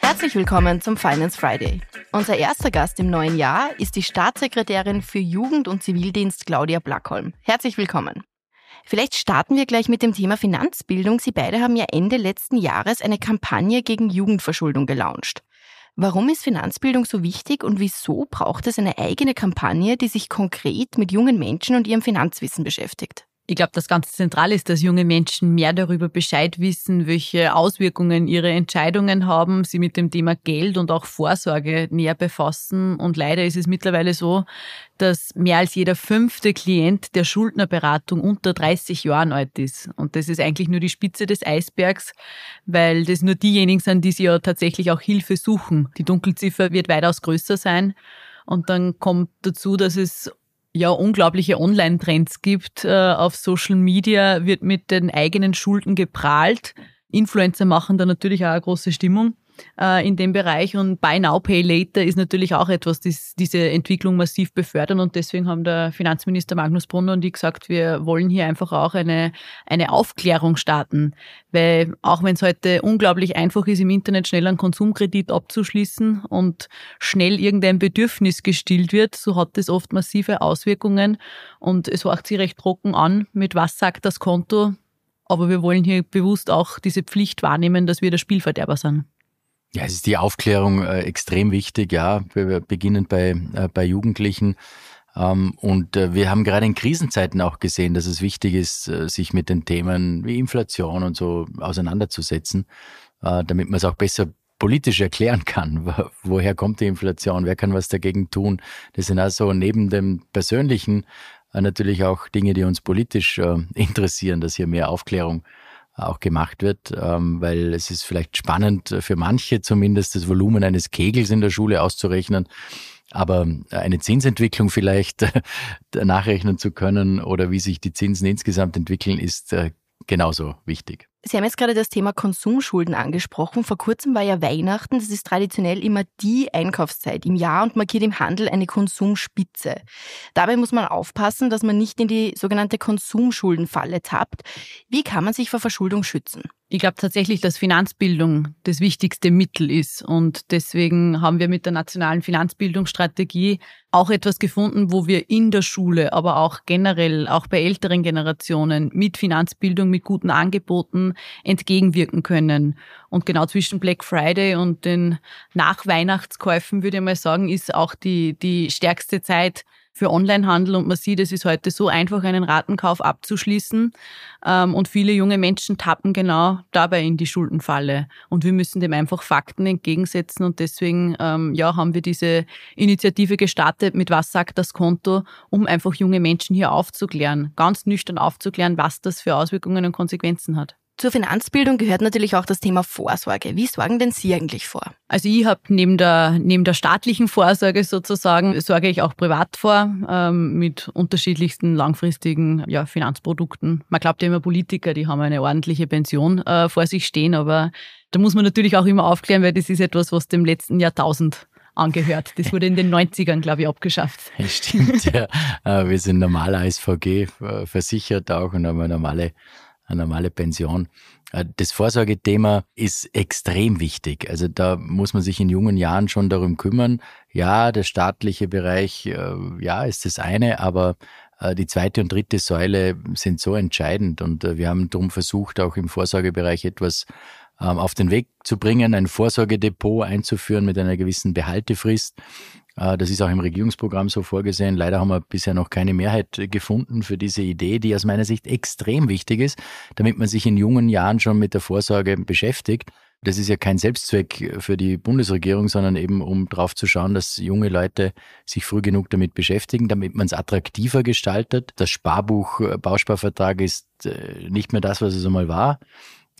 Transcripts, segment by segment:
Herzlich willkommen zum Finance Friday. Unser erster Gast im neuen Jahr ist die Staatssekretärin für Jugend und Zivildienst Claudia Blackholm. Herzlich willkommen. Vielleicht starten wir gleich mit dem Thema Finanzbildung. Sie beide haben ja Ende letzten Jahres eine Kampagne gegen Jugendverschuldung gelauncht. Warum ist Finanzbildung so wichtig und wieso braucht es eine eigene Kampagne, die sich konkret mit jungen Menschen und ihrem Finanzwissen beschäftigt? Ich glaube, das ganz zentral ist, dass junge Menschen mehr darüber Bescheid wissen, welche Auswirkungen ihre Entscheidungen haben, sie mit dem Thema Geld und auch Vorsorge näher befassen. Und leider ist es mittlerweile so, dass mehr als jeder fünfte Klient der Schuldnerberatung unter 30 Jahren alt ist. Und das ist eigentlich nur die Spitze des Eisbergs, weil das nur diejenigen sind, die sich ja tatsächlich auch Hilfe suchen. Die Dunkelziffer wird weitaus größer sein. Und dann kommt dazu, dass es ja unglaubliche Online-Trends gibt. Äh, auf Social Media wird mit den eigenen Schulden geprahlt. Influencer machen da natürlich auch eine große Stimmung äh, in dem Bereich. Und Buy Now, Pay Later ist natürlich auch etwas, das diese Entwicklung massiv befördern. Und deswegen haben der Finanzminister Magnus Brunner und ich gesagt, wir wollen hier einfach auch eine, eine Aufklärung starten. Weil auch wenn es heute unglaublich einfach ist, im Internet schnell einen Konsumkredit abzuschließen und schnell irgendein Bedürfnis gestillt wird, so hat das oft massive Auswirkungen. Und es hört sich recht trocken an, mit was sagt das Konto. Aber wir wollen hier bewusst auch diese Pflicht wahrnehmen, dass wir der Spielverderber sind. Ja, es ist die Aufklärung äh, extrem wichtig, ja. Wir beginnen bei, äh, bei Jugendlichen. Ähm, und äh, wir haben gerade in Krisenzeiten auch gesehen, dass es wichtig ist, äh, sich mit den Themen wie Inflation und so auseinanderzusetzen, äh, damit man es auch besser politisch erklären kann. Woher kommt die Inflation? Wer kann was dagegen tun? Das sind also neben dem Persönlichen äh, natürlich auch Dinge, die uns politisch interessieren, dass hier mehr Aufklärung auch gemacht wird, ähm, weil es ist vielleicht spannend für manche zumindest das Volumen eines Kegels in der Schule auszurechnen. Aber eine Zinsentwicklung vielleicht nachrechnen zu können oder wie sich die Zinsen insgesamt entwickeln, ist äh, genauso wichtig. Sie haben jetzt gerade das Thema Konsumschulden angesprochen. Vor kurzem war ja Weihnachten. Das ist traditionell immer die Einkaufszeit im Jahr und markiert im Handel eine Konsumspitze. Dabei muss man aufpassen, dass man nicht in die sogenannte Konsumschuldenfalle tappt. Wie kann man sich vor Verschuldung schützen? Ich glaube tatsächlich, dass Finanzbildung das wichtigste Mittel ist. Und deswegen haben wir mit der nationalen Finanzbildungsstrategie auch etwas gefunden, wo wir in der Schule, aber auch generell, auch bei älteren Generationen mit Finanzbildung, mit guten Angeboten entgegenwirken können. Und genau zwischen Black Friday und den Nachweihnachtskäufen, würde ich mal sagen, ist auch die, die stärkste Zeit, für Onlinehandel und man sieht, es ist heute so einfach, einen Ratenkauf abzuschließen ähm, und viele junge Menschen tappen genau dabei in die Schuldenfalle und wir müssen dem einfach Fakten entgegensetzen und deswegen ähm, ja, haben wir diese Initiative gestartet mit Was sagt das Konto, um einfach junge Menschen hier aufzuklären, ganz nüchtern aufzuklären, was das für Auswirkungen und Konsequenzen hat. Zur Finanzbildung gehört natürlich auch das Thema Vorsorge. Wie sorgen denn Sie eigentlich vor? Also ich habe neben der, neben der staatlichen Vorsorge sozusagen, sorge ich auch privat vor ähm, mit unterschiedlichsten langfristigen ja, Finanzprodukten. Man glaubt ja immer Politiker, die haben eine ordentliche Pension äh, vor sich stehen, aber da muss man natürlich auch immer aufklären, weil das ist etwas, was dem letzten Jahrtausend angehört. Das wurde in den 90ern, glaube ich, abgeschafft. Stimmt, ja. Äh, wir sind normaler SVG äh, versichert auch und haben eine normale eine normale Pension. Äh, das Vorsorgethema ist extrem wichtig. Also da muss man sich in jungen Jahren schon darum kümmern. Ja, der staatliche Bereich, äh, ja, ist das eine, aber äh, die zweite und dritte Säule sind so entscheidend und wir haben darum versucht, auch im Vorsorgebereich etwas ähm, auf den Weg zu bringen, ein Vorsorgedepot einzuführen mit einer gewissen Behaltefrist. Äh, das ist auch im Regierungsprogramm so vorgesehen. Leider haben wir bisher noch keine Mehrheit gefunden für diese Idee, die aus meiner Sicht extrem wichtig ist, damit man sich in jungen Jahren schon mit der Vorsorge beschäftigt. Das ist ja kein Selbstzweck für die Bundesregierung, sondern eben um drauf zu schauen, dass junge Leute sich früh genug damit beschäftigen, damit man es attraktiver gestaltet. Das Sparbuch, äh, Bausparvertrag ist äh, nicht mehr das, was es einmal war.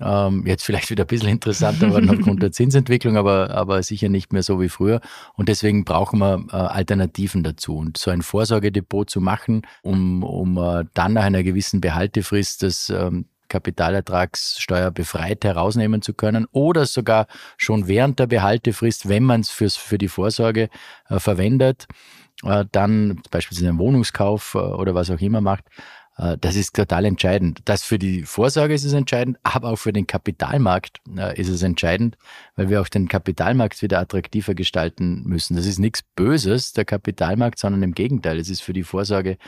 Ähm, jetzt vielleicht wieder ein bisschen interessanter geworden aufgrund der Zinsentwicklung, aber, aber sicher nicht mehr so wie früher. Und deswegen brauchen wir äh, Alternativen dazu. Und so ein Vorsorgedepot zu machen, um, um äh, dann nach einer gewissen Behaltefrist das ähm, Kapitalertragssteuer befreit herausnehmen zu können oder sogar schon während der Behaltefrist, wenn man es für die Vorsorge äh, verwendet, äh, dann beispielsweise einen Wohnungskauf äh, oder was auch immer macht, das ist total entscheidend. Das für die Vorsorge ist es entscheidend, aber auch für den Kapitalmarkt äh, ist es entscheidend, weil wir auch den Kapitalmarkt wieder attraktiver gestalten müssen. Das ist nichts Böses, der Kapitalmarkt, sondern im Gegenteil. Es ist für die Vorsorge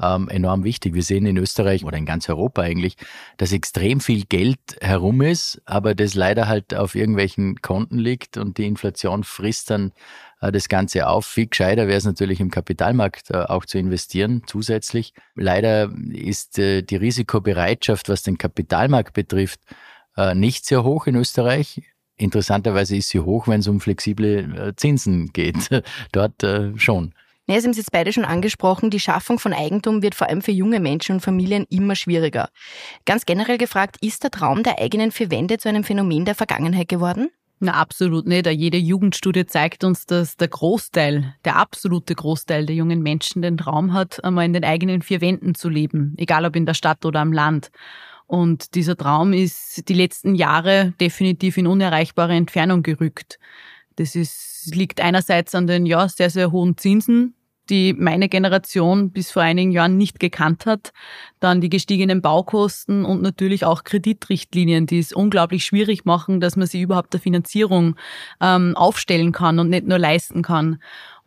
ähm, enorm wichtig. Wir sehen in Österreich oder in ganz Europa eigentlich, dass extrem viel Geld herum ist, aber das leider halt auf irgendwelchen Konten liegt und die Inflation frisst dann äh, das Ganze auf. Viel gescheiter wäre es natürlich im Kapitalmarkt äh, auch zu investieren zusätzlich. Leider ist äh, die Risikobereitschaft, was den Kapitalmarkt betrifft, nicht sehr hoch in Österreich. Interessanterweise ist sie hoch, wenn es um flexible Zinsen geht. Dort schon. Ja, Sie haben es jetzt beide schon angesprochen, die Schaffung von Eigentum wird vor allem für junge Menschen und Familien immer schwieriger. Ganz generell gefragt, ist der Traum der eigenen vier Wände zu einem Phänomen der Vergangenheit geworden? Na, absolut nicht. Jede Jugendstudie zeigt uns, dass der Großteil, der absolute Großteil der jungen Menschen den Traum hat, einmal in den eigenen vier Wänden zu leben, egal ob in der Stadt oder am Land. Und dieser Traum ist die letzten Jahre definitiv in unerreichbare Entfernung gerückt. Das ist, liegt einerseits an den ja, sehr, sehr hohen Zinsen, die meine Generation bis vor einigen Jahren nicht gekannt hat. Dann die gestiegenen Baukosten und natürlich auch Kreditrichtlinien, die es unglaublich schwierig machen, dass man sie überhaupt der Finanzierung ähm, aufstellen kann und nicht nur leisten kann.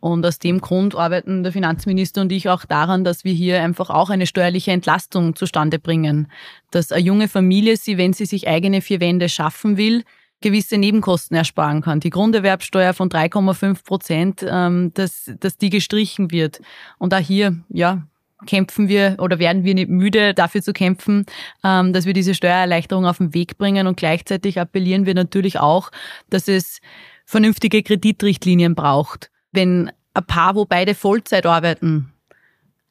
Und aus dem Grund arbeiten der Finanzminister und ich auch daran, dass wir hier einfach auch eine steuerliche Entlastung zustande bringen. Dass eine junge Familie sie, wenn sie sich eigene vier Wände schaffen will, gewisse Nebenkosten ersparen kann. Die Grunderwerbsteuer von 3,5 Prozent, ähm, dass, dass die gestrichen wird. Und auch hier, ja, kämpfen wir oder werden wir nicht müde, dafür zu kämpfen, ähm, dass wir diese Steuererleichterung auf den Weg bringen. Und gleichzeitig appellieren wir natürlich auch, dass es vernünftige Kreditrichtlinien braucht. Wenn ein Paar, wo beide Vollzeit arbeiten,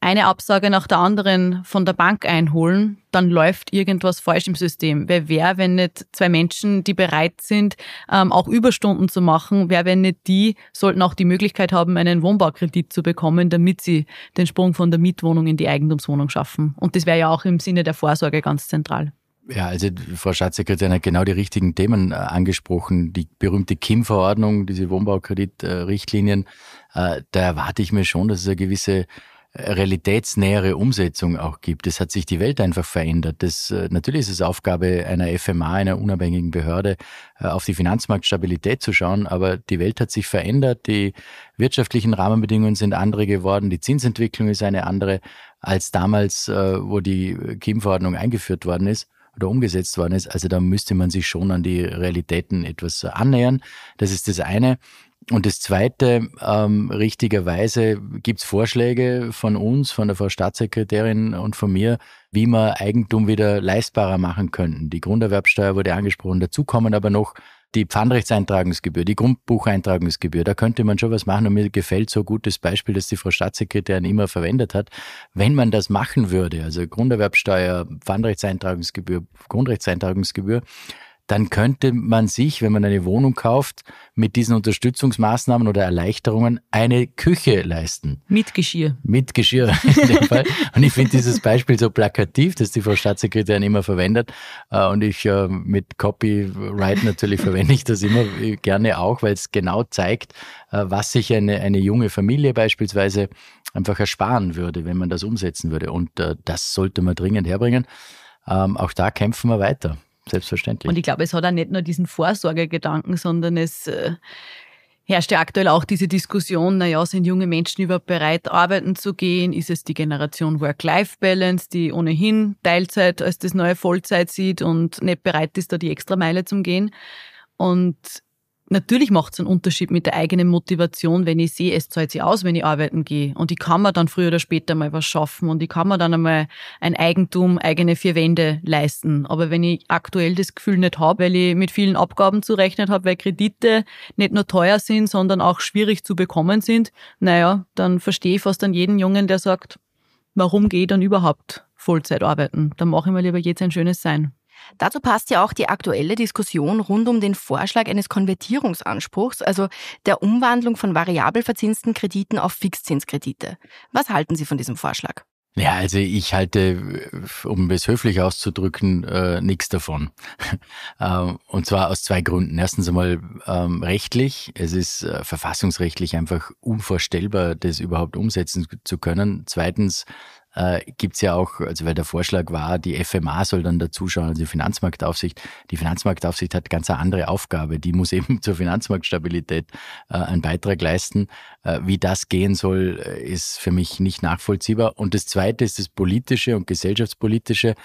eine Absage nach der anderen von der Bank einholen, dann läuft irgendwas falsch im System. Wer wäre, wenn nicht zwei Menschen, die bereit sind, ähm, auch Überstunden zu machen, wer, wenn nicht die, sollten auch die Möglichkeit haben, einen Wohnbaukredit zu bekommen, damit sie den Sprung von der Mietwohnung in die Eigentumswohnung schaffen. Und das wäre ja auch im Sinne der Vorsorge ganz zentral. Ja, also Frau Staatssekretärin hat genau die richtigen Themen äh, angesprochen. Die berühmte KIM-Verordnung, diese Wohnbaukreditrichtlinien, äh, da erwarte ich mir schon, dass es eine gewisse realitätsnähere Umsetzung auch gibt. Es hat sich die Welt einfach verändert. Das, äh, natürlich ist es Aufgabe einer FMA, einer unabhängigen Behörde, äh, auf die Finanzmarktstabilität zu schauen, aber die Welt hat sich verändert, die wirtschaftlichen Rahmenbedingungen sind andere geworden, die Zinsentwicklung ist eine andere als damals, äh, wo die KIM-Verordnung eingeführt worden ist oder umgesetzt worden ist. Also da müsste man sich schon an die Realitäten etwas annähern. Das ist das eine. Und das Zweite, ähm, richtigerweise gibt's Vorschläge von uns, von der Frau Staatssekretärin und von mir, wie wir Eigentum wieder leistbarer machen könnten. Die Grunderwerbsteuer wurde angesprochen. Dazu kommen aber noch die Pfandrechtseintragungsgebühr, die Grundbucheintragungsgebühr. Da könnte man schon was machen. Und mir gefällt so gut das Beispiel, das die Frau Staatssekretärin immer verwendet hat. Wenn man das machen würde, also Grunderwerbsteuer, Pfandrechtseintragungsgebühr, Grundrechtseintragungsgebühr, dann könnte man sich, wenn man eine Wohnung kauft, mit diesen Unterstützungsmaßnahmen oder Erleichterungen eine Küche leisten. Mit Geschirr. Mit Geschirr in dem Fall. Und ich finde dieses Beispiel so plakativ, das die Frau Staatssekretärin immer verwendet. Äh, und ich äh, mit Copyright natürlich verwende ich das immer gerne auch, weil es genau zeigt, äh, was sich eine, eine junge Familie beispielsweise einfach ersparen würde, wenn man das umsetzen würde. Und das sollte man dringend herbringen. Ähm, auch da kämpfen wir weiter. Selbstverständlich. Und ich glaube, es hat auch nicht nur diesen Vorsorgegedanken, sondern es äh, herrscht ja aktuell auch diese Diskussion, naja, sind junge Menschen überhaupt bereit, arbeiten zu gehen? Ist es die Generation Work-Life-Balance, die ohnehin Teilzeit als das neue Vollzeit sieht und nicht bereit ist, da die extra Meile zum Gehen? Und Natürlich macht es einen Unterschied mit der eigenen Motivation, wenn ich sehe, es zahlt sich aus, wenn ich arbeiten gehe. Und ich kann mir dann früher oder später mal was schaffen und ich kann mir dann einmal ein Eigentum, eigene vier Wände leisten. Aber wenn ich aktuell das Gefühl nicht habe, weil ich mit vielen Abgaben zu rechnen habe, weil Kredite nicht nur teuer sind, sondern auch schwierig zu bekommen sind, naja, dann verstehe ich fast an jeden Jungen, der sagt, warum gehe ich dann überhaupt Vollzeit arbeiten? Dann mache ich mir lieber jetzt ein schönes Sein. Dazu passt ja auch die aktuelle Diskussion rund um den Vorschlag eines Konvertierungsanspruchs, also der Umwandlung von variabel verzinsten Krediten auf Fixzinskredite. Was halten Sie von diesem Vorschlag? Ja, also ich halte, um es höflich auszudrücken, äh, nichts davon. ähm, und zwar aus zwei Gründen. Erstens einmal ähm, rechtlich. Es ist äh, verfassungsrechtlich einfach unvorstellbar, das überhaupt umsetzen zu können. Zweitens äh, gibt es ja auch, also weil der Vorschlag war, die FMA soll dann dazuschauen, also die Finanzmarktaufsicht. Die Finanzmarktaufsicht hat ganz eine andere Aufgabe. Die muss eben zur Finanzmarktstabilität äh, einen Beitrag leisten. Äh, wie das gehen soll, äh, ist für mich nicht nachvollziehbar. Und das Zweite ist das Politische und Gesellschaftspolitische.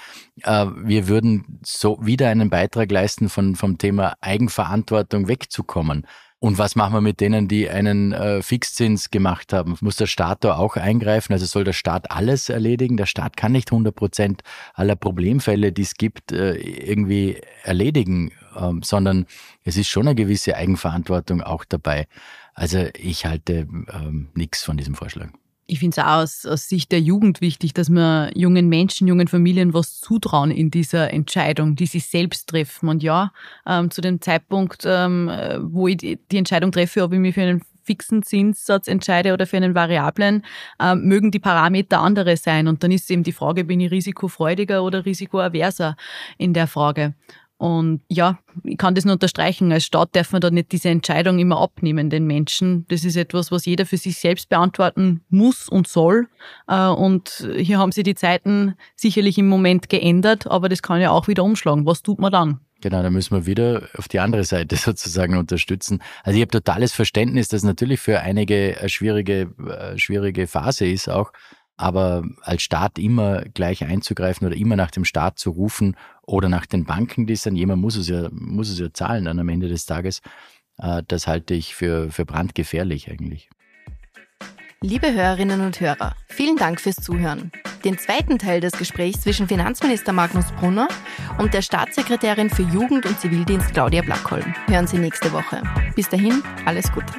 Äh, wir würden so wieder einen Beitrag leisten, von, vom Thema Eigenverantwortung wegzukommen. Und was machen wir mit denen, die einen äh, Fixzins gemacht haben? Muss der Staat da auch eingreifen? Also soll der Staat alles erledigen? Der Staat kann nicht 100 Prozent aller Problemfälle, die es gibt, äh, irgendwie erledigen, ähm, sondern es ist schon eine gewisse Eigenverantwortung auch dabei. Also ich halte ähm, nichts von diesem Vorschlag. Ich finde es auch aus, aus, Sicht der Jugend wichtig, dass wir jungen Menschen, jungen Familien was zutrauen in dieser Entscheidung, die sie selbst treffen. Und ja, ähm, zu dem Zeitpunkt, ähm, wo ich die Entscheidung treffe, ob ich mich für einen fixen Zinssatz entscheide oder für einen variablen, ähm, mögen die Parameter andere sein. Und dann ist eben die Frage, bin ich risikofreudiger oder risikoaverser in der Frage. Und ja, ich kann das nur unterstreichen. Als Staat darf man da nicht diese Entscheidung immer abnehmen, den Menschen. Das ist etwas, was jeder für sich selbst beantworten muss und soll. Äh, und hier haben sich die Zeiten sicherlich im Moment geändert, aber das kann ja auch wieder umschlagen. Was tut man dann? Genau, da müssen wir wieder auf die andere Seite sozusagen unterstützen. Also ich habe totales Verständnis, dass natürlich für einige eine schwierige, äh, schwierige Phase ist auch. Aber als Staat immer gleich einzugreifen oder immer nach dem Staat zu rufen oder nach den Banken, die es dann jemand muss es ja, muss es ja zahlen dann am Ende des Tages, äh, das halte ich für, für brandgefährlich eigentlich. Liebe Hörerinnen und Hörer, vielen Dank fürs Zuhören. Den zweiten Teil des Gesprächs zwischen Finanzminister Magnus Brunner und der Staatssekretärin für Jugend und Zivildienst Claudia Blackholm hören Sie nächste Woche. Bis dahin, alles Gute.